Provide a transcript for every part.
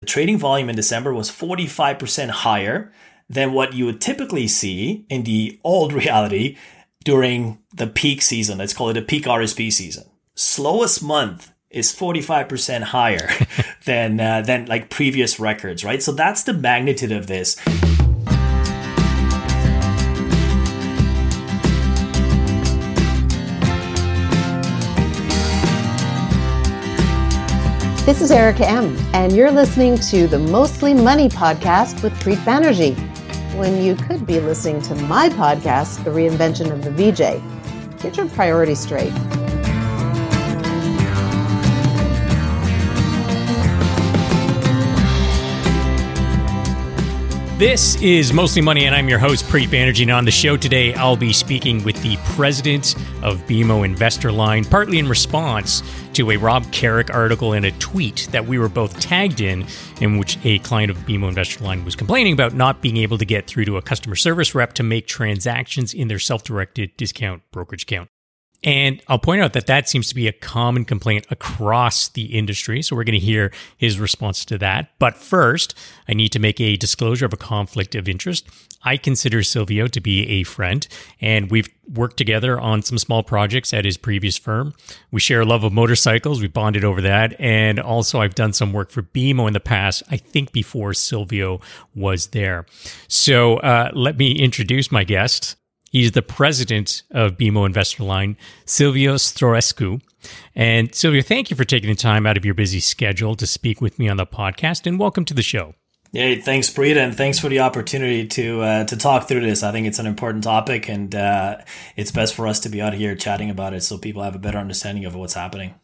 The trading volume in December was 45% higher than what you would typically see in the old reality during the peak season. Let's call it a peak RSP season. Slowest month is 45% higher than uh, than like previous records, right? So that's the magnitude of this. This is Erica M., and you're listening to the Mostly Money podcast with Preet Banerjee, when you could be listening to my podcast, The Reinvention of the VJ. Get your priorities straight. This is Mostly Money, and I'm your host, Preet Banerjee. And on the show today, I'll be speaking with the president of BMO Investor Line, partly in response to a Rob Carrick article and a tweet that we were both tagged in, in which a client of BMO Investor Line was complaining about not being able to get through to a customer service rep to make transactions in their self directed discount brokerage account. And I'll point out that that seems to be a common complaint across the industry. So we're going to hear his response to that. But first, I need to make a disclosure of a conflict of interest. I consider Silvio to be a friend, and we've worked together on some small projects at his previous firm. We share a love of motorcycles. We bonded over that. And also, I've done some work for BMO in the past, I think before Silvio was there. So uh, let me introduce my guest. He's the president of BMO Investor Line, Silvio Stroescu. And Silvio, thank you for taking the time out of your busy schedule to speak with me on the podcast, and welcome to the show. Hey, thanks, Preet, and thanks for the opportunity to uh, to talk through this. I think it's an important topic, and uh, it's best for us to be out here chatting about it so people have a better understanding of what's happening.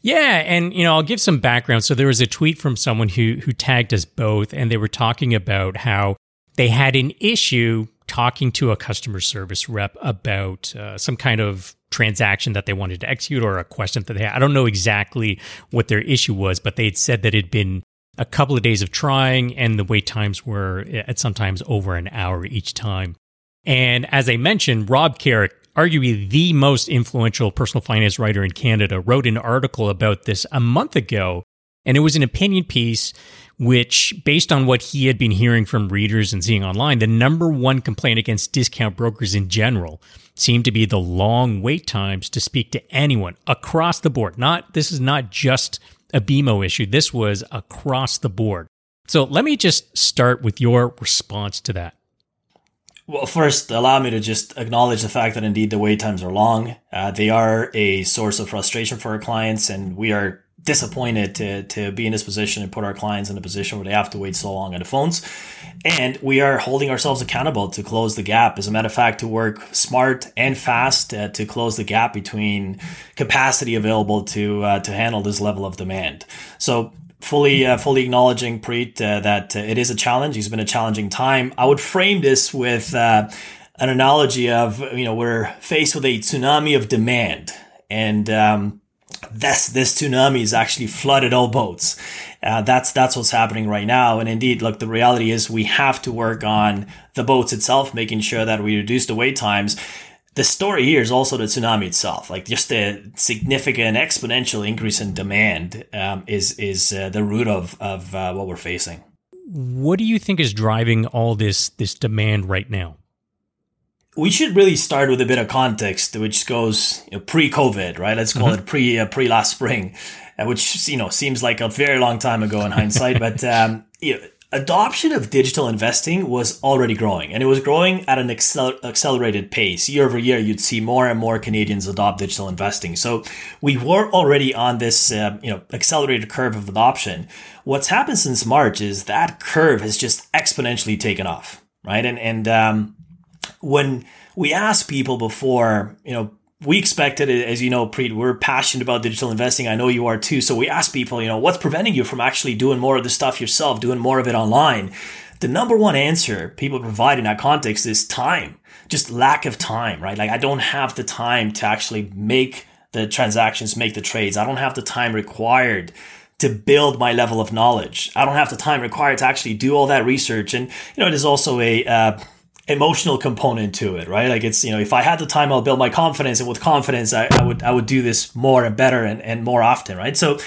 Yeah, and you know, I'll give some background. So there was a tweet from someone who who tagged us both, and they were talking about how they had an issue talking to a customer service rep about uh, some kind of transaction that they wanted to execute or a question that they had. I don't know exactly what their issue was, but they had said that it had been a couple of days of trying and the wait times were eh, at sometimes over an hour each time. And as I mentioned, Rob Carrick, arguably the most influential personal finance writer in Canada, wrote an article about this a month ago. And it was an opinion piece which, based on what he had been hearing from readers and seeing online, the number one complaint against discount brokers in general seemed to be the long wait times to speak to anyone across the board. Not, this is not just a BMO issue. This was across the board. So let me just start with your response to that. Well, first, allow me to just acknowledge the fact that indeed the wait times are long. Uh, they are a source of frustration for our clients, and we are disappointed to, to be in this position and put our clients in a position where they have to wait so long on the phones. And we are holding ourselves accountable to close the gap. As a matter of fact, to work smart and fast uh, to close the gap between capacity available to uh, to handle this level of demand. So fully uh, fully acknowledging Preet uh, that uh, it is a challenge. It's been a challenging time. I would frame this with uh, an analogy of you know we're faced with a tsunami of demand and um, this this tsunami has actually flooded all boats. Uh, that's that's what's happening right now. And indeed, look, the reality is we have to work on the boats itself, making sure that we reduce the wait times. The story here is also the tsunami itself. Like just a significant exponential increase in demand um, is is uh, the root of of uh, what we're facing. What do you think is driving all this this demand right now? We should really start with a bit of context, which goes you know, pre-COVID, right? Let's call mm-hmm. it pre uh, pre last spring, uh, which you know seems like a very long time ago in hindsight. but um, you know, adoption of digital investing was already growing, and it was growing at an accel- accelerated pace. Year over year, you'd see more and more Canadians adopt digital investing. So we were already on this uh, you know accelerated curve of adoption. What's happened since March is that curve has just exponentially taken off, right? And and um, when we asked people before, you know, we expected as you know, Preet, we're passionate about digital investing. I know you are too. So we asked people, you know, what's preventing you from actually doing more of the stuff yourself, doing more of it online? The number one answer people provide in that context is time, just lack of time, right? Like I don't have the time to actually make the transactions, make the trades. I don't have the time required to build my level of knowledge. I don't have the time required to actually do all that research. And, you know, it is also a, uh, emotional component to it, right? Like it's, you know, if I had the time, I'll build my confidence and with confidence, I, I would, I would do this more and better and, and more often, right? So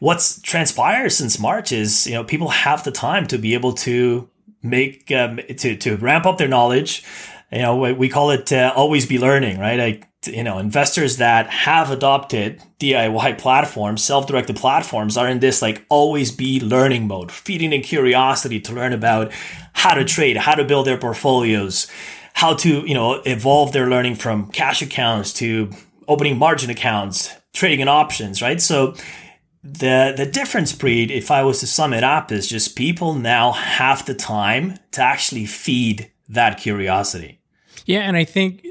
what's transpired since March is, you know, people have the time to be able to make, um, to, to ramp up their knowledge. You know, we call it uh, always be learning, right? Like, you know, investors that have adopted DIY platforms, self-directed platforms are in this like always be learning mode, feeding in curiosity to learn about how to trade, how to build their portfolios, how to, you know, evolve their learning from cash accounts to opening margin accounts, trading in options, right? So the the difference, Preet, if I was to sum it up, is just people now have the time to actually feed that curiosity. Yeah, and I think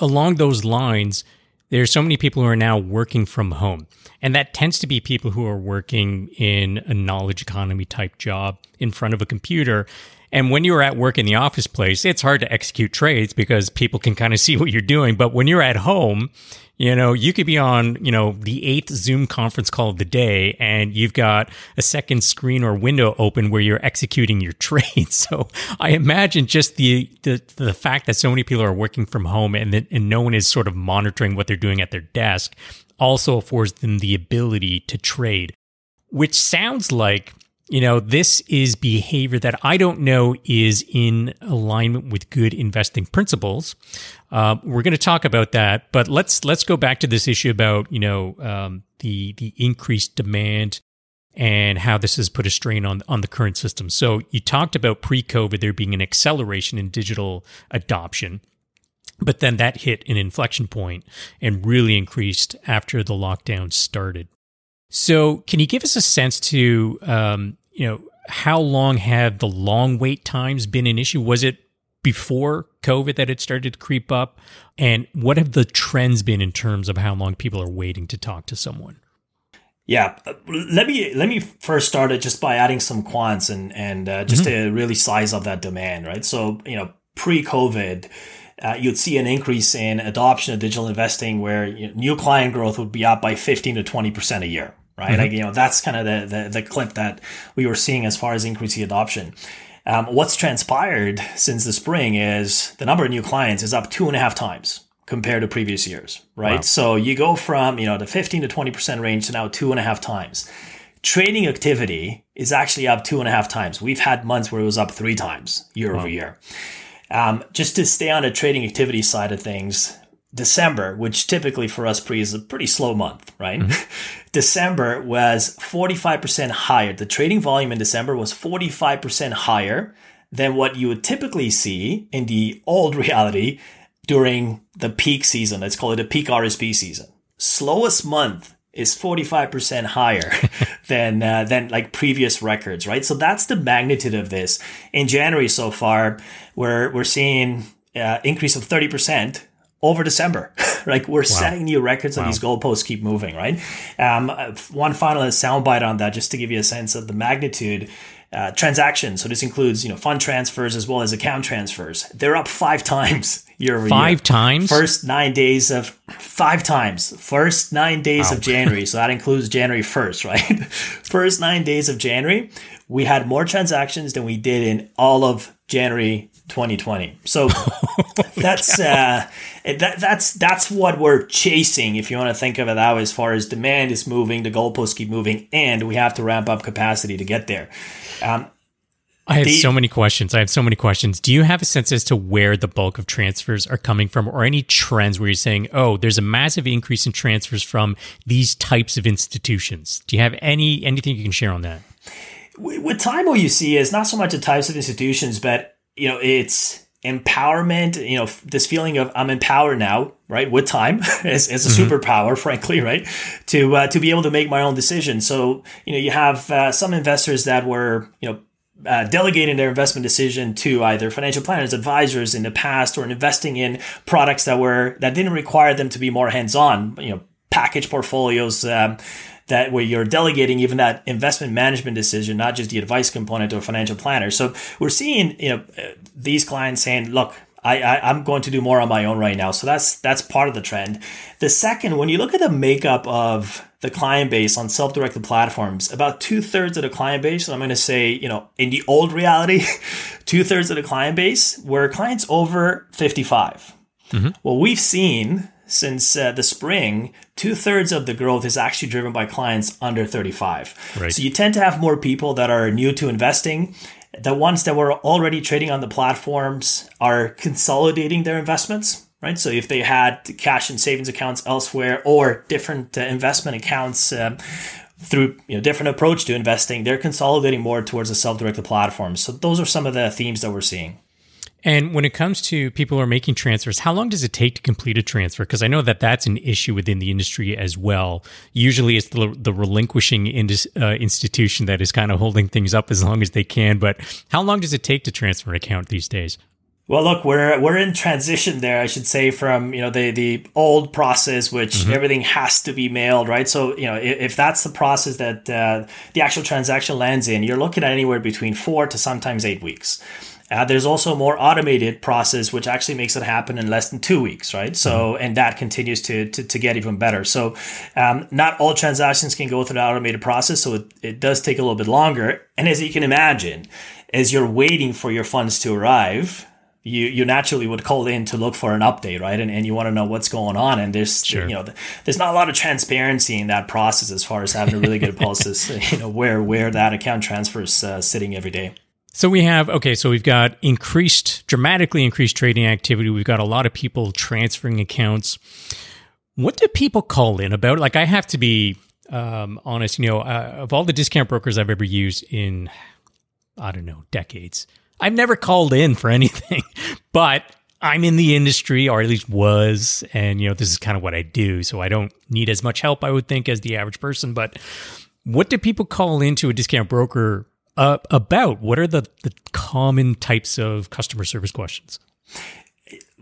along those lines, there's so many people who are now working from home. And that tends to be people who are working in a knowledge economy type job in front of a computer. And when you're at work in the office place, it's hard to execute trades because people can kind of see what you're doing. But when you're at home, you know, you could be on, you know, the eighth Zoom conference call of the day and you've got a second screen or window open where you're executing your trade. So I imagine just the, the, the fact that so many people are working from home and that, and no one is sort of monitoring what they're doing at their desk also affords them the ability to trade, which sounds like you know, this is behavior that I don't know is in alignment with good investing principles. Uh, we're going to talk about that, but let's let's go back to this issue about you know um, the the increased demand and how this has put a strain on on the current system. So you talked about pre-COVID there being an acceleration in digital adoption. But then that hit an inflection point and really increased after the lockdown started. So, can you give us a sense to, um, you know, how long have the long wait times been an issue? Was it before COVID that it started to creep up? And what have the trends been in terms of how long people are waiting to talk to someone? Yeah, let me let me first start it just by adding some quants and and uh, just mm-hmm. to really size up that demand, right? So you know, pre-COVID, uh, you'd see an increase in adoption of digital investing where you know, new client growth would be up by 15 to 20% a year, right? Mm-hmm. Like, you know, that's kind of the, the, the, clip that we were seeing as far as increasing adoption. Um, what's transpired since the spring is the number of new clients is up two and a half times compared to previous years, right? Wow. So you go from, you know, the 15 to 20% range to now two and a half times. Trading activity is actually up two and a half times. We've had months where it was up three times year wow. over year. Um, just to stay on the trading activity side of things, December, which typically for us Preet is a pretty slow month, right? Mm-hmm. December was 45% higher. The trading volume in December was 45% higher than what you would typically see in the old reality during the peak season. Let's call it a peak RSP season. Slowest month is 45% higher than uh, than like previous records, right? So that's the magnitude of this. In January so far, we're we're seeing uh, increase of 30% over December. like we're wow. setting new records wow. and these goalposts keep moving, right? Um, one final soundbite on that, just to give you a sense of the magnitude. Uh, transactions. So this includes, you know, fund transfers as well as account transfers. They're up five times year over five year. Five times. First nine days of five times. First nine days wow. of January. So that includes January first, right? First nine days of January, we had more transactions than we did in all of January 2020. So that's uh, that that's that's what we're chasing. If you want to think of it that way, as far as demand is moving, the goalposts keep moving, and we have to ramp up capacity to get there. Um, I have the, so many questions. I have so many questions. Do you have a sense as to where the bulk of transfers are coming from, or any trends where you're saying, "Oh, there's a massive increase in transfers from these types of institutions"? Do you have any anything you can share on that? With time, what you see is not so much the types of institutions, but you know, it's empowerment, you know, this feeling of I'm empowered now, right? With time as, as a mm-hmm. superpower, frankly, right? To, uh, to be able to make my own decisions. So, you know, you have uh, some investors that were, you know, uh, delegating their investment decision to either financial planners, advisors in the past, or investing in products that were that didn't require them to be more hands-on. You know, package portfolios, um, that where you're delegating even that investment management decision, not just the advice component to a financial planner. So we're seeing, you know, these clients saying, look, I, I, am going to do more on my own right now. So that's that's part of the trend. The second, when you look at the makeup of the client base on self-directed platforms, about two thirds of the client base, I'm going to say, you know, in the old reality, two thirds of the client base were clients over 55. Mm-hmm. What we've seen since uh, the spring, two thirds of the growth is actually driven by clients under 35. Right. So you tend to have more people that are new to investing. The ones that were already trading on the platforms are consolidating their investments, right? So if they had cash and savings accounts elsewhere or different uh, investment accounts, um, through you know different approach to investing, they're consolidating more towards the self-directed platforms. So those are some of the themes that we're seeing. And when it comes to people who are making transfers, how long does it take to complete a transfer? Because I know that that's an issue within the industry as well. Usually it's the, the relinquishing uh, institution that is kind of holding things up as long as they can. But how long does it take to transfer an account these days? Well, look, we're we're in transition there, I should say, from you know the the old process, which mm-hmm. everything has to be mailed, right? So you know if, if that's the process that uh, the actual transaction lands in, you're looking at anywhere between four to sometimes eight weeks. Uh, there's also a more automated process, which actually makes it happen in less than two weeks, right? So, mm-hmm. and that continues to, to, to, get even better. So, um, not all transactions can go through the automated process. So, it, it does take a little bit longer. And as you can imagine, as you're waiting for your funds to arrive, you, you naturally would call in to look for an update, right? And, and you want to know what's going on. And there's, sure. you know, there's not a lot of transparency in that process as far as having a really good pulse, you know, where, where that account transfer is uh, sitting every day. So we have okay, so we've got increased, dramatically increased trading activity. We've got a lot of people transferring accounts. What do people call in about? Like, I have to be um, honest. You know, uh, of all the discount brokers I've ever used in, I don't know, decades, I've never called in for anything. but I'm in the industry, or at least was, and you know, this is kind of what I do. So I don't need as much help, I would think, as the average person. But what do people call into a discount broker uh, about? What are the, the common types of customer service questions?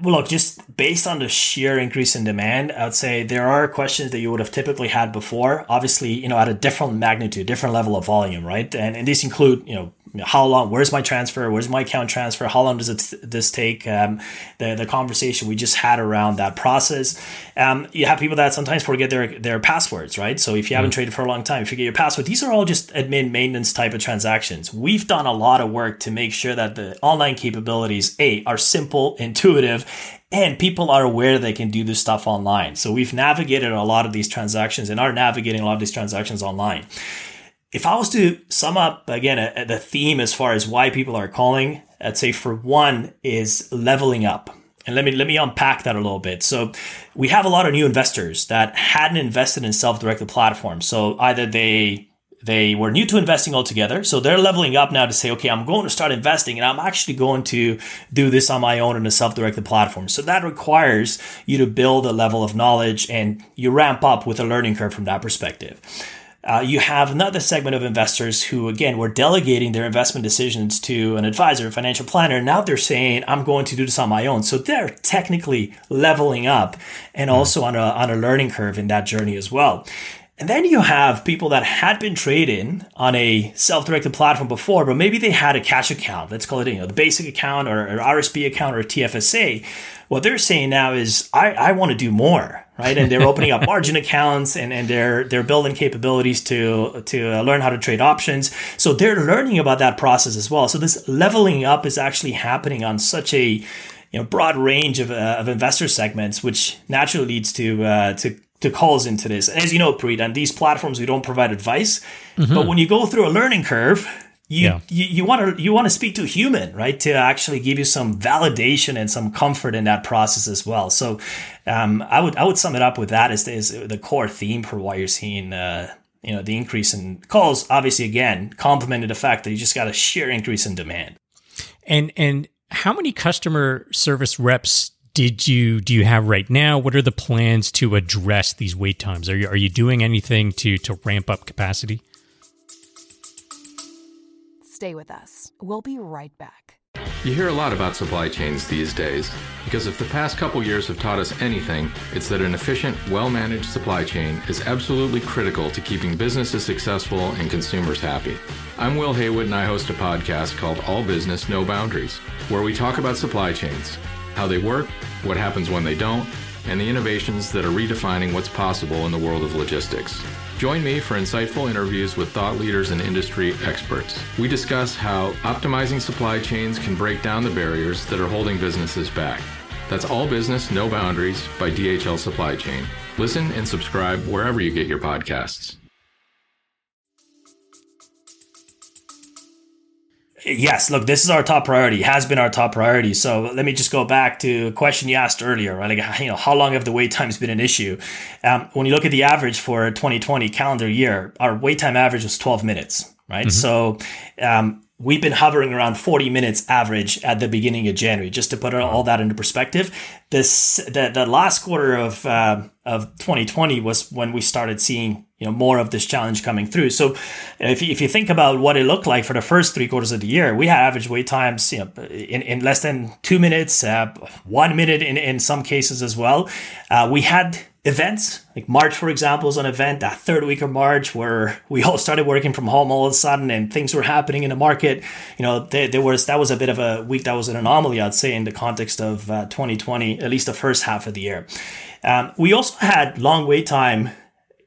Well, look, just based on the sheer increase in demand, I would say there are questions that you would have typically had before. Obviously, you know, at a different magnitude, different level of volume, right? And, and these include, you know, how long where's my transfer where's my account transfer how long does it this take? Um, the, the conversation we just had around that process. Um, you have people that sometimes forget their their passwords right? So if you haven't mm. traded for a long time if you forget your password these are all just admin maintenance type of transactions. We've done a lot of work to make sure that the online capabilities a are simple intuitive and people are aware they can do this stuff online. So we've navigated a lot of these transactions and are navigating a lot of these transactions online if I was to sum up again the theme as far as why people are calling, I'd say for one is leveling up. And let me let me unpack that a little bit. So we have a lot of new investors that hadn't invested in self-directed platforms. So either they they were new to investing altogether. So they're leveling up now to say, okay, I'm going to start investing and I'm actually going to do this on my own in a self-directed platform. So that requires you to build a level of knowledge and you ramp up with a learning curve from that perspective. Uh, you have another segment of investors who, again, were delegating their investment decisions to an advisor, a financial planner. Now they're saying, I'm going to do this on my own. So they're technically leveling up and hmm. also on a, on a learning curve in that journey as well. And then you have people that had been trading on a self-directed platform before, but maybe they had a cash account. Let's call it, you know, the basic account or an RSP account or a TFSA. What they're saying now is, I, I want to do more, right? And they're opening up margin accounts and, and they're they're building capabilities to to learn how to trade options. So they're learning about that process as well. So this leveling up is actually happening on such a you know broad range of, uh, of investor segments, which naturally leads to uh, to to calls into this. And as you know, Preet, on these platforms, we don't provide advice. Mm-hmm. But when you go through a learning curve, you, yeah. you want to you want to speak to a human, right? To actually give you some validation and some comfort in that process as well. So, um, I would I would sum it up with that as, as the core theme for why you're seeing. Uh, you know the increase in calls obviously again complemented the fact that you just got a sheer increase in demand and and how many customer service reps did you do you have right now? What are the plans to address these wait times? Are you are you doing anything to to ramp up capacity? Stay with us. We'll be right back. You hear a lot about supply chains these days because if the past couple years have taught us anything, it's that an efficient, well managed supply chain is absolutely critical to keeping businesses successful and consumers happy. I'm Will Haywood and I host a podcast called All Business, No Boundaries, where we talk about supply chains how they work, what happens when they don't, and the innovations that are redefining what's possible in the world of logistics. Join me for insightful interviews with thought leaders and industry experts. We discuss how optimizing supply chains can break down the barriers that are holding businesses back. That's All Business, No Boundaries by DHL Supply Chain. Listen and subscribe wherever you get your podcasts. Yes, look, this is our top priority, has been our top priority. So let me just go back to a question you asked earlier, right? Like, you know, how long have the wait times been an issue? Um, when you look at the average for 2020 calendar year, our wait time average was 12 minutes, right? Mm-hmm. So um, we've been hovering around 40 minutes average at the beginning of January. Just to put all that into perspective, this the, the last quarter of uh, of 2020 was when we started seeing you know more of this challenge coming through. So if you, if you think about what it looked like for the first three quarters of the year, we had average wait times you know in, in less than two minutes, uh, one minute in in some cases as well. Uh, we had events like march for example is an event that third week of march where we all started working from home all of a sudden and things were happening in the market you know there, there was that was a bit of a week that was an anomaly i'd say in the context of uh, 2020 at least the first half of the year um, we also had long wait time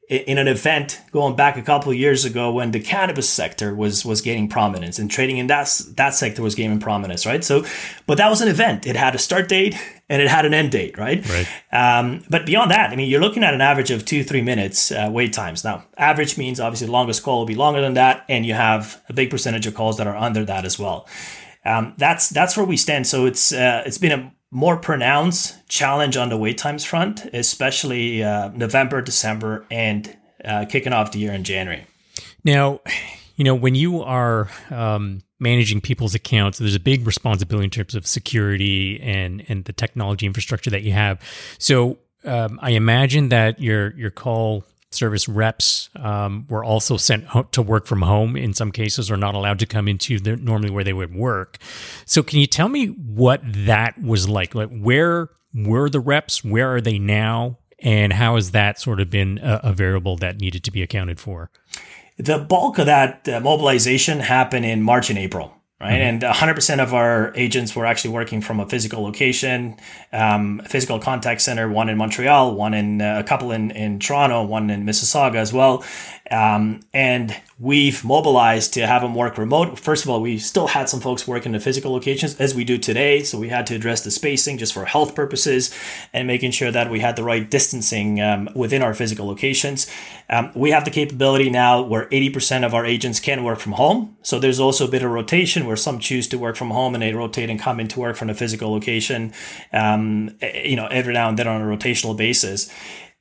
in an event going back a couple of years ago when the cannabis sector was was gaining prominence and trading in that that sector was gaining prominence, right? So, but that was an event. It had a start date and it had an end date, right? Right. Um, but beyond that, I mean, you're looking at an average of two three minutes uh, wait times. Now, average means obviously the longest call will be longer than that, and you have a big percentage of calls that are under that as well. Um, that's that's where we stand. So it's uh, it's been a more pronounced challenge on the wait times front, especially uh, November, December, and uh, kicking off the year in January. Now, you know, when you are um, managing people's accounts, there's a big responsibility in terms of security and and the technology infrastructure that you have. So um, I imagine that your your call service reps um, were also sent to work from home in some cases or not allowed to come into the, normally where they would work. So can you tell me what that was like? Like where were the reps? Where are they now? And how has that sort of been a, a variable that needed to be accounted for? The bulk of that uh, mobilization happened in march and april right? Mm-hmm. And 100% of our agents were actually working from a physical location, um, physical contact center, one in Montreal, one in uh, a couple in, in Toronto, one in Mississauga as well. Um, and we've mobilized to have them work remote. First of all, we still had some folks work in the physical locations as we do today. So we had to address the spacing just for health purposes and making sure that we had the right distancing um, within our physical locations. Um, we have the capability now where 80% of our agents can work from home. So there's also a bit of rotation where some choose to work from home and they rotate and come into work from a physical location, um, you know, every now and then on a rotational basis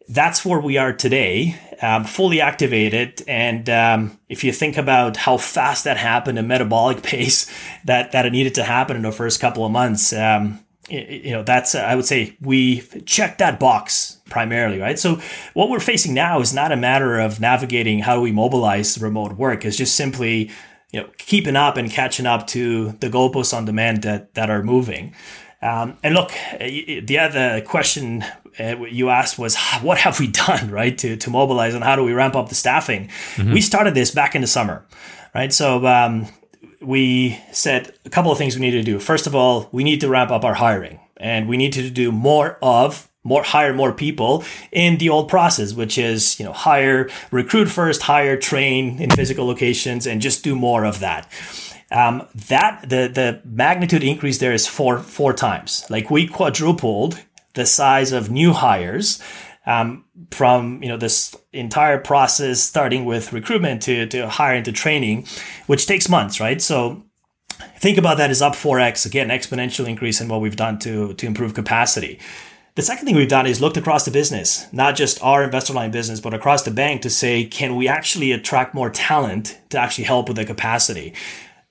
that's where we are today, um, fully activated. And um, if you think about how fast that happened, a metabolic pace that that it needed to happen in the first couple of months, um, you know, that's I would say we checked that box primarily, right? So what we're facing now is not a matter of navigating how do we mobilize remote work. It's just simply you know keeping up and catching up to the goalposts on demand that that are moving. Um, and look, the other question uh, you asked was, what have we done, right, to, to mobilize and how do we ramp up the staffing? Mm-hmm. We started this back in the summer, right? So um, we said a couple of things we need to do. First of all, we need to ramp up our hiring and we need to do more of more hire more people in the old process which is you know hire recruit first hire train in physical locations and just do more of that um, that the the magnitude increase there is four four times. Like we quadrupled the size of new hires um, from you know this entire process, starting with recruitment to to hiring to training, which takes months, right? So think about that as up 4x again exponential increase in what we've done to to improve capacity the second thing we've done is looked across the business not just our investor line business but across the bank to say can we actually attract more talent to actually help with the capacity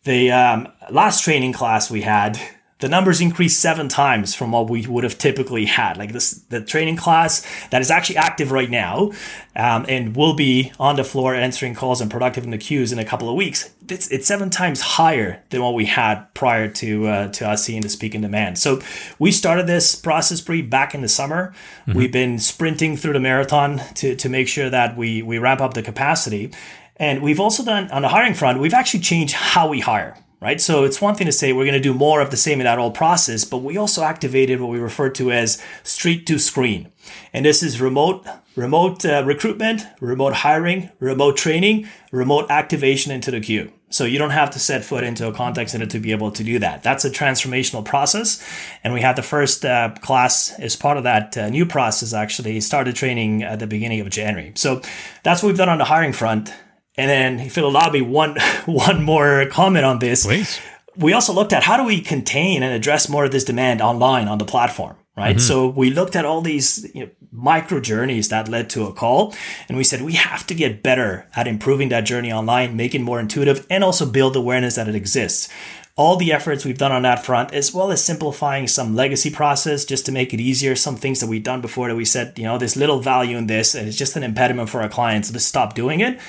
the um, last training class we had, the numbers increased seven times from what we would have typically had. Like this, the training class that is actually active right now, um, and will be on the floor answering calls and productive in the queues in a couple of weeks. It's, it's seven times higher than what we had prior to uh, to us seeing the peak in demand. So we started this process pre back in the summer. Mm-hmm. We've been sprinting through the marathon to to make sure that we we ramp up the capacity. And we've also done on the hiring front, we've actually changed how we hire, right? So it's one thing to say we're going to do more of the same in that old process, but we also activated what we refer to as street to screen. And this is remote, remote uh, recruitment, remote hiring, remote training, remote activation into the queue. So you don't have to set foot into a contact center to be able to do that. That's a transformational process. And we had the first uh, class as part of that uh, new process actually started training at the beginning of January. So that's what we've done on the hiring front. And then if it'll allow me one, one more comment on this. Please. We also looked at how do we contain and address more of this demand online on the platform right? Mm-hmm. So we looked at all these you know, micro journeys that led to a call, and we said we have to get better at improving that journey online, make it more intuitive, and also build awareness that it exists. All the efforts we've done on that front, as well as simplifying some legacy process just to make it easier, some things that we've done before that we said, you know, there's little value in this, and it's just an impediment for our clients to stop doing it.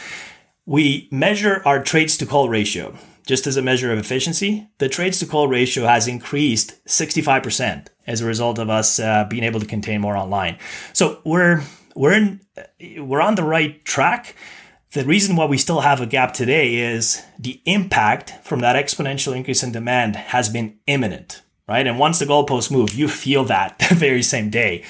We measure our trades to call ratio just as a measure of efficiency, the trades to call ratio has increased 65% as a result of us uh, being able to contain more online. So we're we're in, we're on the right track. The reason why we still have a gap today is the impact from that exponential increase in demand has been imminent, right? And once the goalposts move, you feel that the very same day.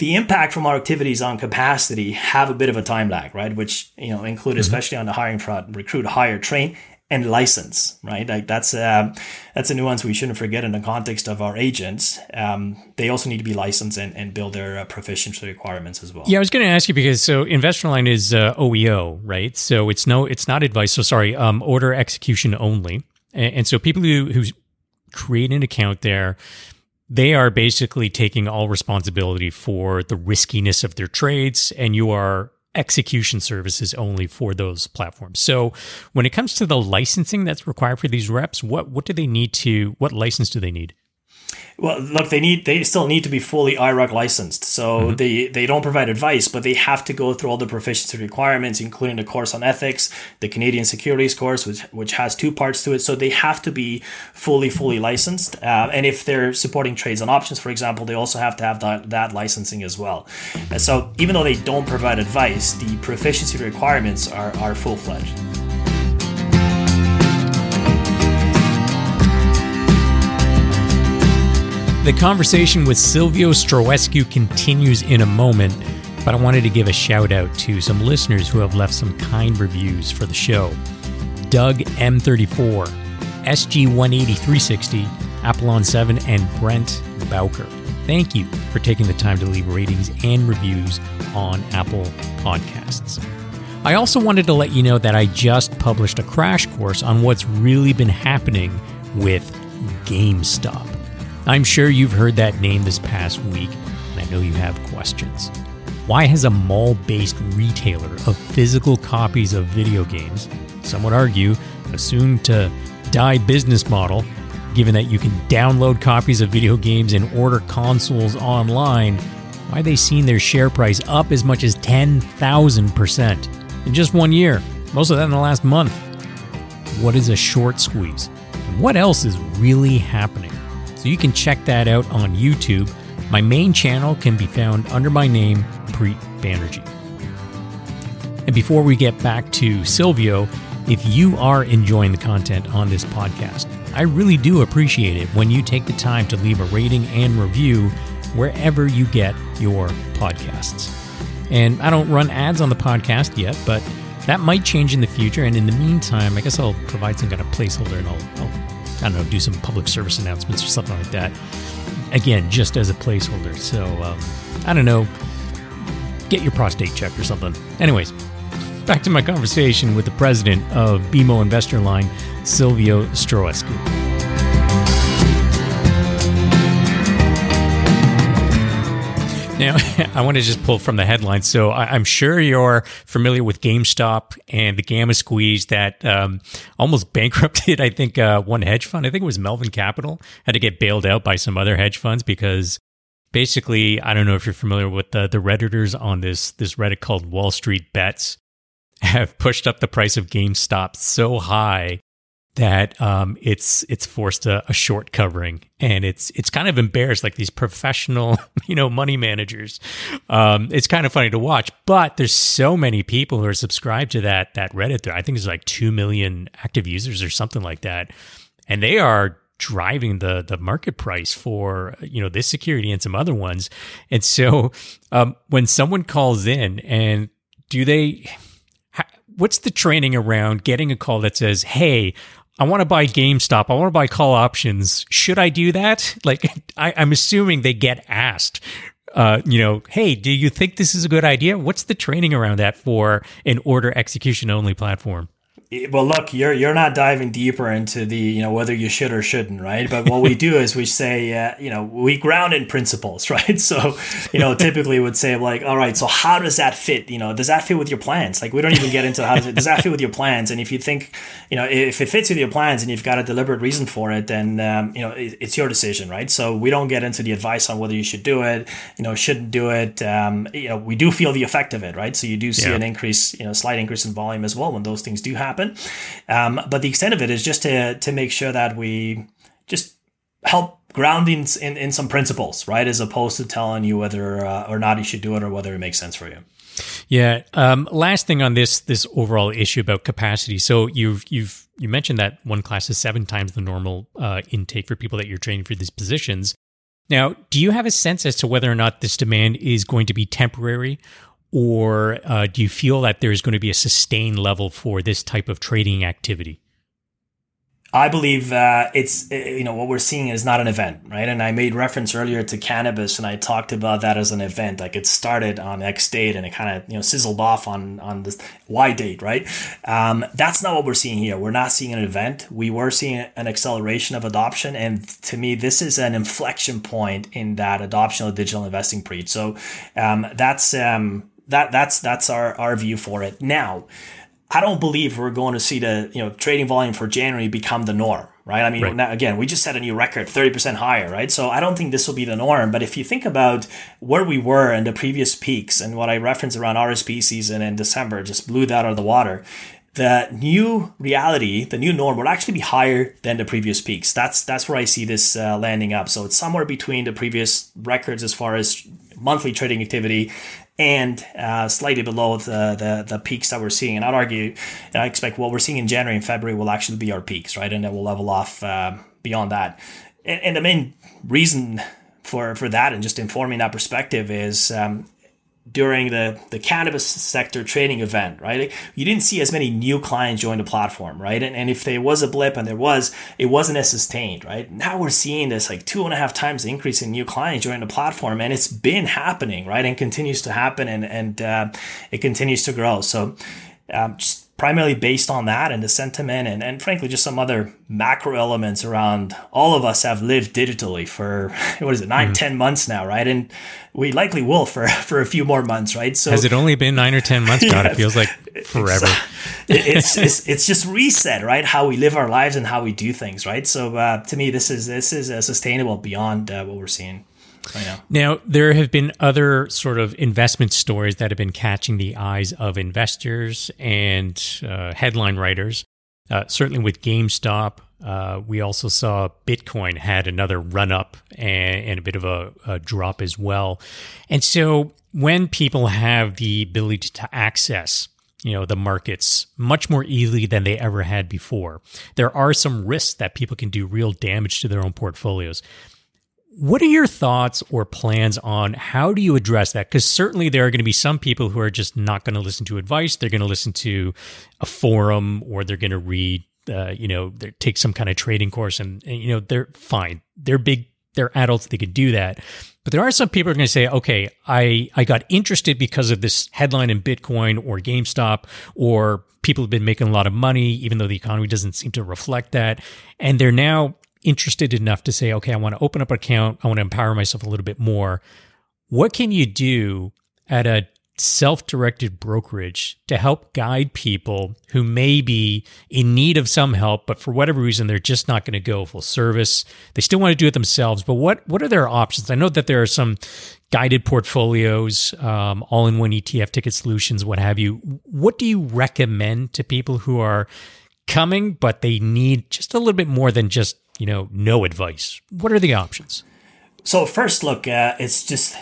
The impact from our activities on capacity have a bit of a time lag, right? Which, you know, include mm-hmm. especially on the hiring front, recruit, hire, train, and license, right? Like that's uh, that's a nuance we shouldn't forget in the context of our agents. Um, they also need to be licensed and, and build their uh, proficiency requirements as well. Yeah, I was going to ask you because so InvestorLine is uh, OEO, right? So it's no, it's not advice. So sorry, um, order execution only, and, and so people who who create an account there. They are basically taking all responsibility for the riskiness of their trades, and you are execution services only for those platforms. So when it comes to the licensing that's required for these reps, what what do they need to what license do they need? Well, look, they need they still need to be fully IIROC licensed. So mm-hmm. they they don't provide advice, but they have to go through all the proficiency requirements, including the course on ethics, the Canadian securities course, which which has two parts to it. So they have to be fully fully licensed. Uh, and if they're supporting trades and options, for example, they also have to have that that licensing as well. And so even though they don't provide advice, the proficiency requirements are are full fledged. The conversation with Silvio Stroescu continues in a moment, but I wanted to give a shout out to some listeners who have left some kind reviews for the show. Doug M34, SG18360, Apollon 7, and Brent Bowker. Thank you for taking the time to leave ratings and reviews on Apple Podcasts. I also wanted to let you know that I just published a crash course on what's really been happening with GameStop. I'm sure you've heard that name this past week, and I know you have questions. Why has a mall based retailer of physical copies of video games, some would argue a soon to die business model, given that you can download copies of video games and order consoles online, why they seen their share price up as much as 10,000% in just one year, most of that in the last month? What is a short squeeze? And what else is really happening? So you can check that out on YouTube. My main channel can be found under my name, Preet Banerjee. And before we get back to Silvio, if you are enjoying the content on this podcast, I really do appreciate it when you take the time to leave a rating and review wherever you get your podcasts. And I don't run ads on the podcast yet, but that might change in the future. And in the meantime, I guess I'll provide some kind of placeholder and I'll, I'll I don't know, do some public service announcements or something like that. Again, just as a placeholder. So, um, I don't know, get your prostate checked or something. Anyways, back to my conversation with the president of BMO Investor Line, Silvio Stroescu. Now, I want to just pull from the headlines. So I, am sure you're familiar with GameStop and the Gamma Squeeze that um, almost bankrupted, I think, uh, one hedge fund. I think it was Melvin Capital had to get bailed out by some other hedge funds because basically, I don't know if you're familiar with the, the Redditors on this, this Reddit called Wall Street Bets have pushed up the price of GameStop so high that um, it's it's forced a, a, short covering, and it's it's kind of embarrassed like these professional you know money managers. Um, it's kind of funny to watch, but there's so many people who are subscribed to that that Reddit. There, I think there's like two million active users or something like that, and they are driving the the market price for you know this security and some other ones. And so um, when someone calls in and do they what's the training around getting a call that says, "Hey, I want to buy GameStop. I want to buy call options. Should I do that?" Like, I, I'm assuming they get asked. Uh, you know, hey, do you think this is a good idea? What's the training around that for an order execution only platform? Well look you're you're not diving deeper into the you know whether you should or shouldn't right? But what we do is we say uh, you know we ground in principles right? So you know typically would say like all right so how does that fit you know does that fit with your plans? Like we don't even get into how does, it, does that fit with your plans? And if you think you know if it fits with your plans and you've got a deliberate reason for it then um, you know it, it's your decision right? So we don't get into the advice on whether you should do it you know shouldn't do it. Um, you know we do feel the effect of it right? So you do see yeah. an increase you know slight increase in volume as well when those things do happen happen. Um, but the extent of it is just to to make sure that we just help grounding in, in some principles, right? As opposed to telling you whether uh, or not you should do it or whether it makes sense for you. Yeah. Um, last thing on this this overall issue about capacity. So you've you've you mentioned that one class is seven times the normal uh, intake for people that you're training for these positions. Now, do you have a sense as to whether or not this demand is going to be temporary, or uh, do you feel that there's going to be a sustained level for this type of trading activity? I believe uh, it's uh, you know what we're seeing is not an event, right? And I made reference earlier to cannabis, and I talked about that as an event. Like it started on X date, and it kind of you know sizzled off on on this Y date, right? Um, that's not what we're seeing here. We're not seeing an event. We were seeing an acceleration of adoption, and to me, this is an inflection point in that adoption of digital investing Preet. So um, that's um, that that's that's our our view for it. Now, I don't believe we're going to see the you know trading volume for January become the norm, right? I mean, right. Now, again, we just set a new record, thirty percent higher, right? So I don't think this will be the norm. But if you think about where we were in the previous peaks and what I referenced around RSP season in December, just blew that out of the water. The new reality, the new norm, will actually be higher than the previous peaks. That's that's where I see this uh, landing up. So it's somewhere between the previous records as far as monthly trading activity and uh, slightly below the, the, the peaks that we're seeing. And I'd argue, I expect what we're seeing in January and February will actually be our peaks, right? And then we'll level off uh, beyond that. And, and, the main reason for for that and just informing that perspective is um, during the, the cannabis sector trading event, right? You didn't see as many new clients join the platform, right? And, and if there was a blip and there was, it wasn't as sustained, right? Now we're seeing this like two and a half times increase in new clients joining the platform and it's been happening, right? And continues to happen and, and uh, it continues to grow. So um, just primarily based on that and the sentiment and, and frankly just some other macro elements around all of us have lived digitally for what is it 9 mm-hmm. 10 months now right? And we likely will for for a few more months right? So has it only been nine or ten months god? Yeah, it feels like forever. it's, it's it's just reset right? How we live our lives and how we do things right? So uh, to me this is this is uh, sustainable beyond uh, what we're seeing now, there have been other sort of investment stories that have been catching the eyes of investors and uh, headline writers. Uh, certainly with GameStop, uh, we also saw Bitcoin had another run up and, and a bit of a, a, drop as well. And so when people have the ability to access you know the markets much more easily than they ever had before there are some risks that people can do real damage to their own portfolios what are your thoughts or plans on how do you address that? Because certainly there are going to be some people who are just not going to listen to advice. They're going to listen to a forum or they're going to read, uh, you know, take some kind of trading course and, and, you know, they're fine. They're big, they're adults. They could do that. But there are some people who are going to say, okay, I, I got interested because of this headline in Bitcoin or GameStop, or people have been making a lot of money, even though the economy doesn't seem to reflect that. And they're now interested enough to say, okay, I want to open up an account. I want to empower myself a little bit more. What can you do at a self directed brokerage to help guide people who may be in need of some help, but for whatever reason, they're just not going to go full service. They still want to do it themselves, but what, what are their options? I know that there are some guided portfolios, um, all in one ETF ticket solutions, what have you. What do you recommend to people who are coming, but they need just a little bit more than just you know, no advice? What are the options? So first, look, uh, it's just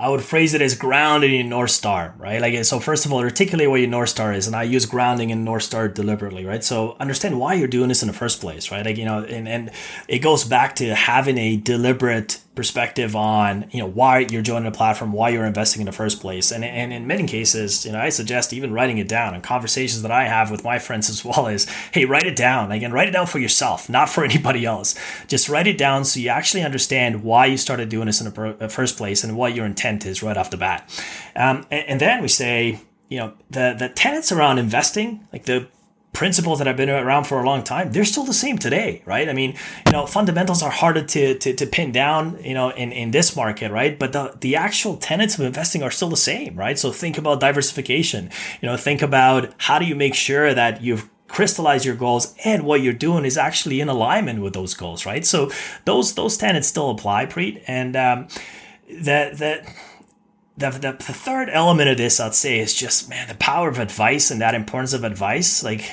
I would phrase it as grounding in North Star, right? Like, so first of all, articulate what your North Star is. And I use grounding in North Star deliberately, right? So understand why you're doing this in the first place, right? Like, you know, and, and it goes back to having a deliberate perspective on you know why you're joining a platform, why you're investing in the first place, and and in many cases, you know, I suggest even writing it down. And conversations that I have with my friends as well is, hey, write it down. Again, write it down for yourself, not for anybody else. Just write it down so you actually understand why you started doing this in the first place and what your intent is right off the bat. Um, and, and then we say, you know, the the tenets around investing, like the principles that have been around for a long time, they're still the same today, right? I mean, you know, fundamentals are harder to, to, to pin down, you know, in, in this market, right? But the, the actual tenets of investing are still the same, right? So think about diversification, you know, think about how do you make sure that you've crystallize your goals and what you're doing is actually in alignment with those goals right so those those tenets still apply preet and um that that the, the, the third element of this i'd say is just man the power of advice and that importance of advice like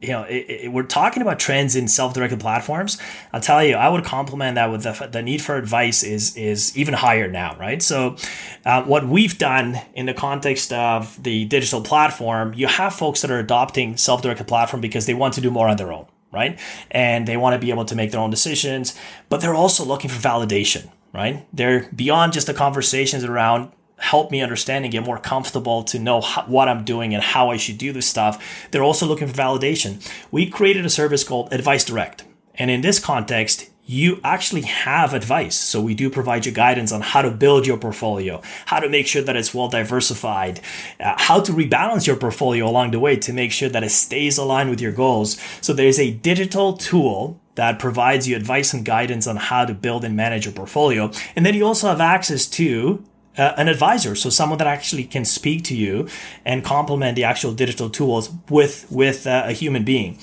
you know, it, it, we're talking about trends in self-directed platforms. I'll tell you, I would complement that with the, the need for advice is is even higher now, right? So, uh, what we've done in the context of the digital platform, you have folks that are adopting self-directed platform because they want to do more on their own, right? And they want to be able to make their own decisions, but they're also looking for validation, right? They're beyond just the conversations around help me understand and get more comfortable to know how, what I'm doing and how I should do this stuff. They're also looking for validation. We created a service called Advice Direct. And in this context, you actually have advice. So we do provide you guidance on how to build your portfolio, how to make sure that it's well diversified, uh, how to rebalance your portfolio along the way to make sure that it stays aligned with your goals. So there's a digital tool that provides you advice and guidance on how to build and manage your portfolio. And then you also have access to uh, an advisor, so someone that actually can speak to you and complement the actual digital tools with with uh, a human being.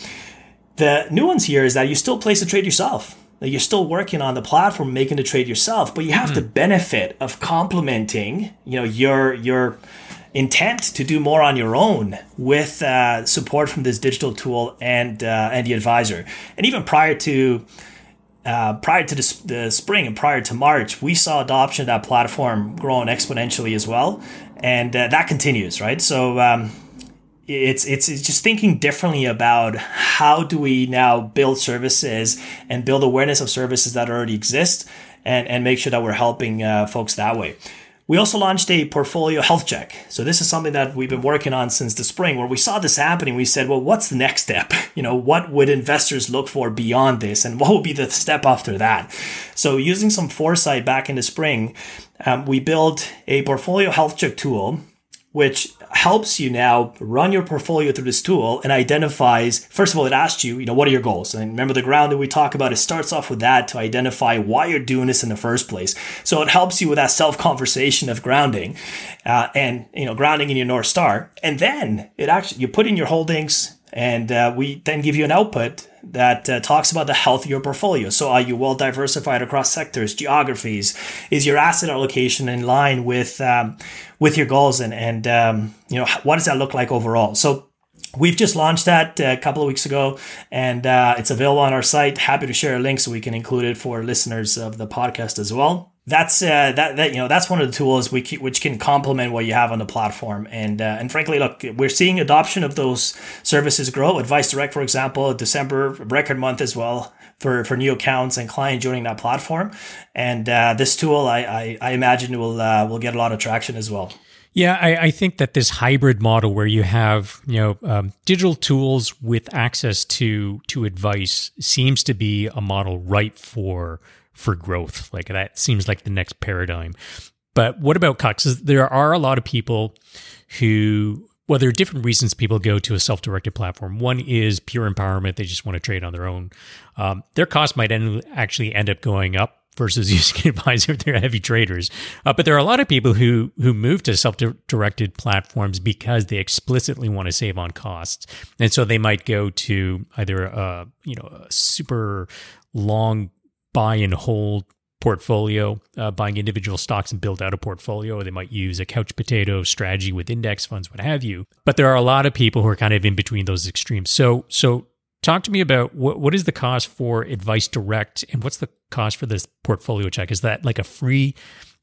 The nuance here is that you still place the trade yourself. You're still working on the platform, making the trade yourself, but you have mm. the benefit of complementing, you know, your your intent to do more on your own with uh, support from this digital tool and uh, and the advisor. And even prior to uh, prior to the, the, spring and prior to March, we saw adoption of that platform growing exponentially as well, and uh, that continues, right? So um, it's, it's it's just thinking differently about how do we now build services and build awareness of services that already exist, and and make sure that we're helping uh, folks that way. We also launched a portfolio health check. So this is something that we've been working on since the spring where we saw this happening. We said, well, what's the next step? You know, what would investors look for beyond this? And what would be the step after that? So using some foresight back in the spring, um, we built a portfolio health check tool which helps you now run your portfolio through this tool and identifies first of all it asks you you know what are your goals? And remember the ground that we talk about it starts off with that to identify why you're doing this in the first place. So it helps you with that self conversation of grounding uh, and you know grounding in your north star. And then it actually you put in your holdings and uh, we then give you an output that uh, talks about the health of your portfolio. So, are you well diversified across sectors, geographies? Is your asset allocation in line with um, with your goals, and and um, you know what does that look like overall? So. We've just launched that a couple of weeks ago, and uh, it's available on our site. Happy to share a link so we can include it for listeners of the podcast as well that's uh, that that you know that's one of the tools we keep, which can complement what you have on the platform. And uh, and frankly look we're seeing adoption of those services grow. Advice direct for example december record month as well for for new accounts and clients joining that platform. And uh, this tool I, I, I imagine will uh, will get a lot of traction as well. Yeah, I, I, think that this hybrid model where you have you know um, digital tools with access to to advice seems to be a model right for for growth. Like that seems like the next paradigm. But what about Cox? There are a lot of people who, well, there are different reasons people go to a self directed platform. One is pure empowerment, they just want to trade on their own. Um, their cost might end, actually end up going up versus using an advisor if they're heavy traders. Uh, but there are a lot of people who who move to self-directed platforms because they explicitly want to save on costs, and so they might go to either a you know a super long buy and hold portfolio, uh, buying individual stocks and build out a portfolio. Or they might use a couch potato strategy with index funds, what have you. But there are a lot of people who are kind of in between those extremes. So, so talk to me about what, what is the cost for Advice Direct and what's the cost for this portfolio check? Is that like a free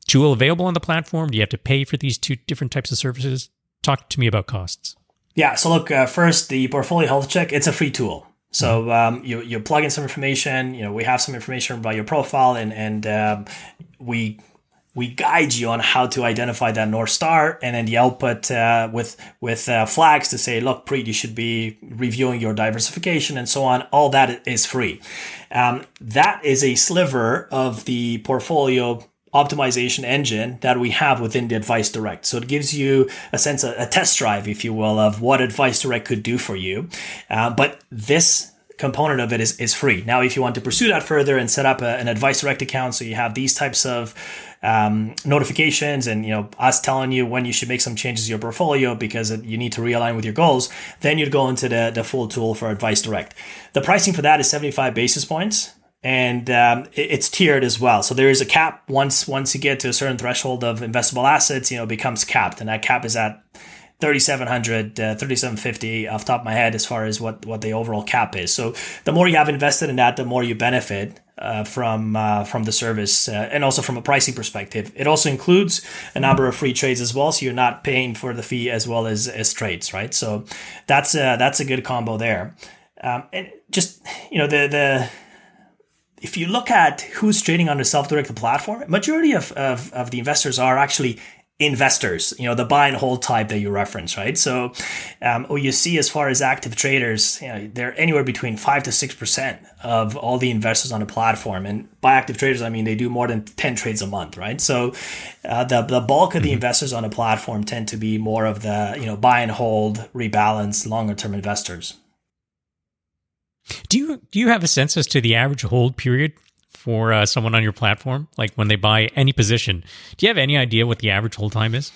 tool available on the platform? Do you have to pay for these two different types of services? Talk to me about costs. Yeah. So look, uh, first the portfolio health check. It's a free tool. So um, you you plug in some information. You know, we have some information about your profile, and and um, we we guide you on how to identify that north star, and then the output uh, with with uh, flags to say, look, Preet, you should be reviewing your diversification and so on. All that is free. Um, that is a sliver of the portfolio optimization engine that we have within the Advice Direct. So it gives you a sense, of, a test drive, if you will, of what Advice Direct could do for you. Uh, but this component of it is, is free. Now, if you want to pursue that further and set up a, an Advice Direct account, so you have these types of um, notifications and you know us telling you when you should make some changes to your portfolio because you need to realign with your goals, then you'd go into the, the full tool for Advice Direct. The pricing for that is 75 basis points and um, it's tiered as well. So there is a cap. Once once you get to a certain threshold of investable assets, you know, becomes capped, and that cap is at 3700 uh, 3750 off top of my head as far as what what the overall cap is. So the more you have invested in that the more you benefit uh, from uh, from the service uh, and also from a pricing perspective. It also includes a number of free trades as well so you're not paying for the fee as well as as trades right? So that's a, that's a good combo there. Um, and just you know the the if you look at who's trading on the self-directed platform, majority of, of, of the investors are actually investors, you know, the buy and hold type that you reference, right? So, um, what you see as far as active traders, you know, they're anywhere between five to six percent of all the investors on the platform. And by active traders, I mean they do more than ten trades a month, right? So, uh, the the bulk of the mm-hmm. investors on the platform tend to be more of the you know buy and hold, rebalance, longer term investors. Do you do you have a sense as to the average hold period for uh, someone on your platform? Like when they buy any position, do you have any idea what the average hold time is?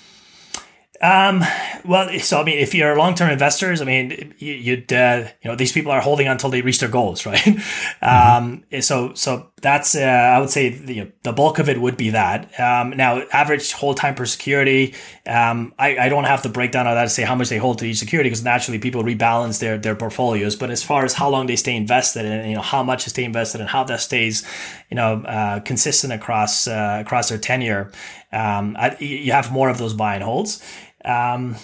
Um, well, so I mean, if you're long-term investors, I mean, you'd uh, you know these people are holding until they reach their goals, right? Mm-hmm. Um, so so that's uh, I would say the, the bulk of it would be that. Um, now, average hold time per security, um, I, I don't have the breakdown of that to say how much they hold to each security because naturally people rebalance their their portfolios. But as far as how long they stay invested and you know how much they stay invested and how that stays, you know, uh, consistent across uh, across their tenure, um, I, you have more of those buy and holds. Um,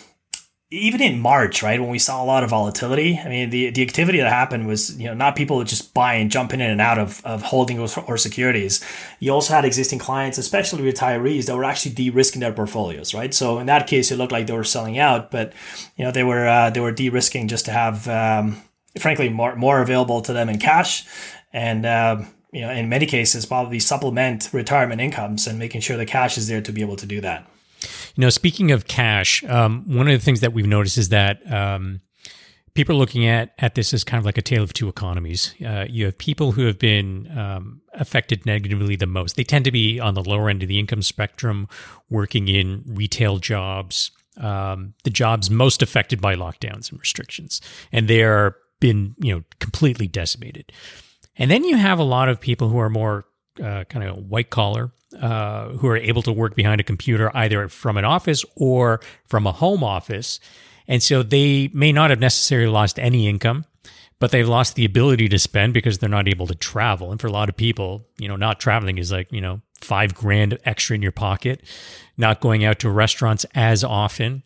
even in March, right, when we saw a lot of volatility, I mean, the, the activity that happened was, you know, not people just buying, jumping in and out of, of holding or, or securities. You also had existing clients, especially retirees, that were actually de-risking their portfolios, right? So in that case, it looked like they were selling out, but, you know, they were, uh, they were de-risking just to have, um, frankly, more, more available to them in cash. And, uh, you know, in many cases, probably supplement retirement incomes and making sure the cash is there to be able to do that. You know, speaking of cash, um, one of the things that we've noticed is that um, people are looking at at this as kind of like a tale of two economies. Uh, you have people who have been um, affected negatively the most. They tend to be on the lower end of the income spectrum, working in retail jobs, um, the jobs most affected by lockdowns and restrictions, and they are been you know completely decimated. And then you have a lot of people who are more uh, kind of white collar, uh, who are able to work behind a computer either from an office or from a home office. And so they may not have necessarily lost any income, but they've lost the ability to spend because they're not able to travel. And for a lot of people, you know, not traveling is like, you know, five grand extra in your pocket, not going out to restaurants as often.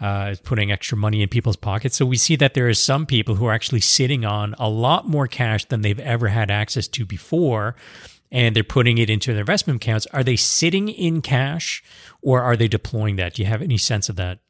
Uh, putting extra money in people's pockets. So we see that there are some people who are actually sitting on a lot more cash than they've ever had access to before and they're putting it into their investment accounts, are they sitting in cash or are they deploying that? Do you have any sense of that?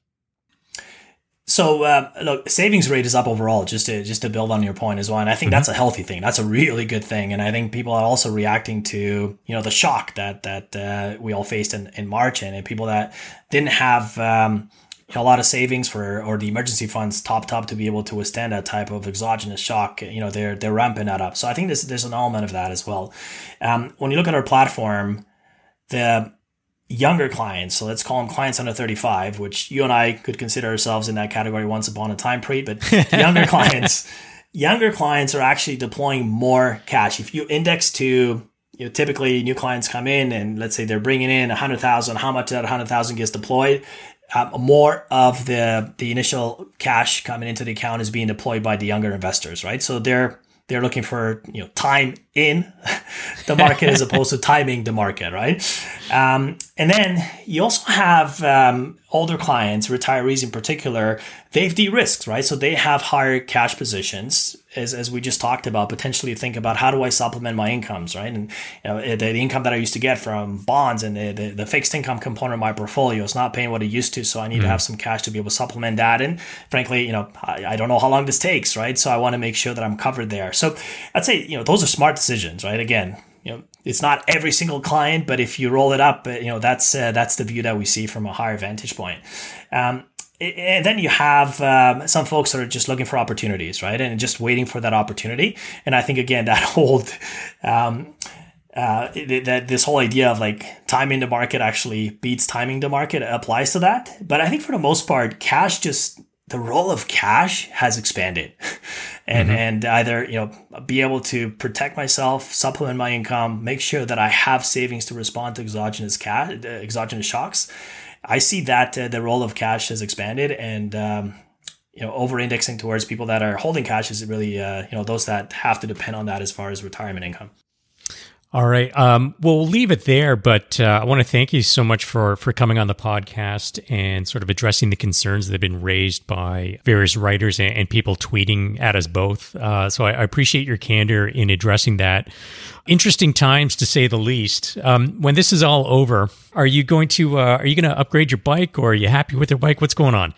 So uh, look, savings rate is up overall. Just to just to build on your point as well, and I think mm-hmm. that's a healthy thing. That's a really good thing, and I think people are also reacting to you know the shock that that uh, we all faced in, in March, and, and people that didn't have um, a lot of savings for or the emergency funds topped up to be able to withstand that type of exogenous shock. You know, they're they're ramping that up. So I think there's there's an element of that as well. Um, when you look at our platform, the younger clients, so let's call them clients under 35, which you and I could consider ourselves in that category once upon a time, Preet, but younger clients, younger clients are actually deploying more cash. If you index to you know, typically new clients come in and let's say they're bringing in hundred thousand, how much that hundred thousand gets deployed? Um, more of the the initial cash coming into the account is being deployed by the younger investors, right? So they're they're looking for you know time in the market as opposed to timing the market, right? Um, and then you also have um, older clients, retirees in particular, they've de-risked, right? So they have higher cash positions, as, as we just talked about. Potentially think about how do I supplement my incomes, right? And you know, the, the income that I used to get from bonds and the, the, the, fixed income component of my portfolio is not paying what it used to, so I need mm-hmm. to have some cash to be able to supplement that. And frankly, you know, I, I don't know how long this takes, right? So I want to make sure that I'm covered there. So I'd say you know those are smart decisions, right? Again, you know it's not every single client, but if you roll it up, you know that's uh, that's the view that we see from a higher vantage point. Um, and then you have um, some folks that are just looking for opportunities, right, and just waiting for that opportunity. And I think again that old. Um, uh, that this whole idea of like timing the market actually beats timing the market applies to that. But I think for the most part, cash just the role of cash has expanded and mm-hmm. and either you know be able to protect myself supplement my income make sure that i have savings to respond to exogenous cash uh, exogenous shocks i see that uh, the role of cash has expanded and um, you know over indexing towards people that are holding cash is really uh, you know those that have to depend on that as far as retirement income all right. Um, we'll leave it there, but uh, I want to thank you so much for for coming on the podcast and sort of addressing the concerns that have been raised by various writers and, and people tweeting at us both. Uh, so I, I, appreciate your candor in addressing that. Interesting times, to say the least. Um, when this is all over, are you going to uh, are you going to upgrade your bike, or are you happy with your bike? What's going on?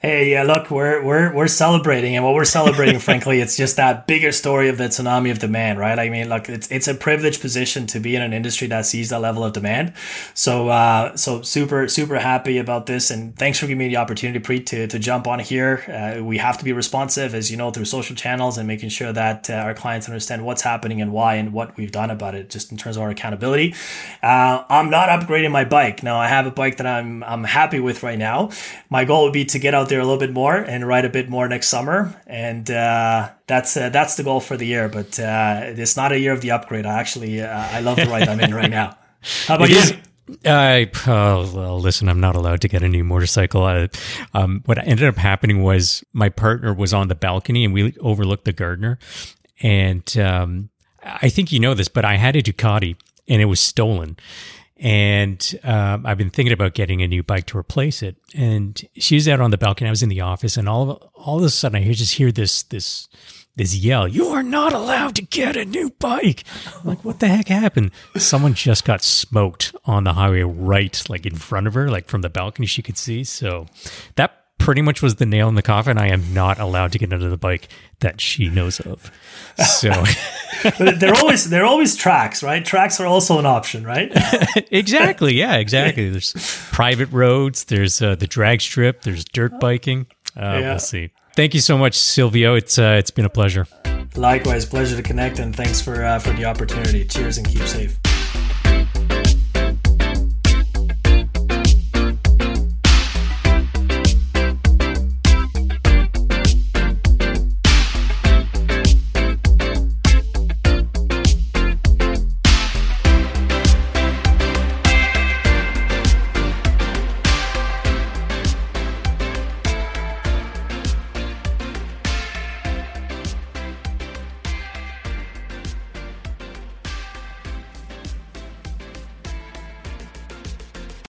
Hey, yeah, look, we're we're we're celebrating, and what we're celebrating, frankly, it's just that bigger story of the tsunami of demand, right? I mean, look, it's it's a privileged position to be in an industry that sees that level of demand. So, uh, so super super happy about this, and thanks for giving me the opportunity, Preet, to to jump on here. Uh, we have to be responsive, as you know, through social channels and making sure that uh, our clients understand what's happening and why and what we've done about it, just in terms of our accountability. Uh, I'm not upgrading my bike. No, I have a bike that I'm I'm happy with right now. My goal would be to get out there a little bit more and ride a bit more next summer. And uh, that's uh, that's the goal for the year. But uh, it's not a year of the upgrade. I actually uh, I love the ride I'm in right now. How about you? I oh, well, listen. I'm not allowed to get a new motorcycle. Uh, um, what ended up happening was my partner was on the balcony and we overlooked the Gardiner. and um, I think you know this, but I had a Ducati and it was stolen, and um, I've been thinking about getting a new bike to replace it. And she was out on the balcony. I was in the office, and all of all of a sudden, I just hear this this this yell: "You are not allowed to get a new bike!" I'm like, what the heck happened? Someone just got smoked on the highway right, like in front of her, like from the balcony she could see. So that pretty much was the nail in the coffin. I am not allowed to get into the bike that she knows of. So they're always they're always tracks, right? Tracks are also an option, right? exactly. Yeah, exactly. There's private roads. There's uh, the drag strip. There's dirt biking. Uh, yeah. We'll see. Thank you so much, Silvio. It's uh, it's been a pleasure. Likewise, pleasure to connect, and thanks for uh, for the opportunity. Cheers and keep safe.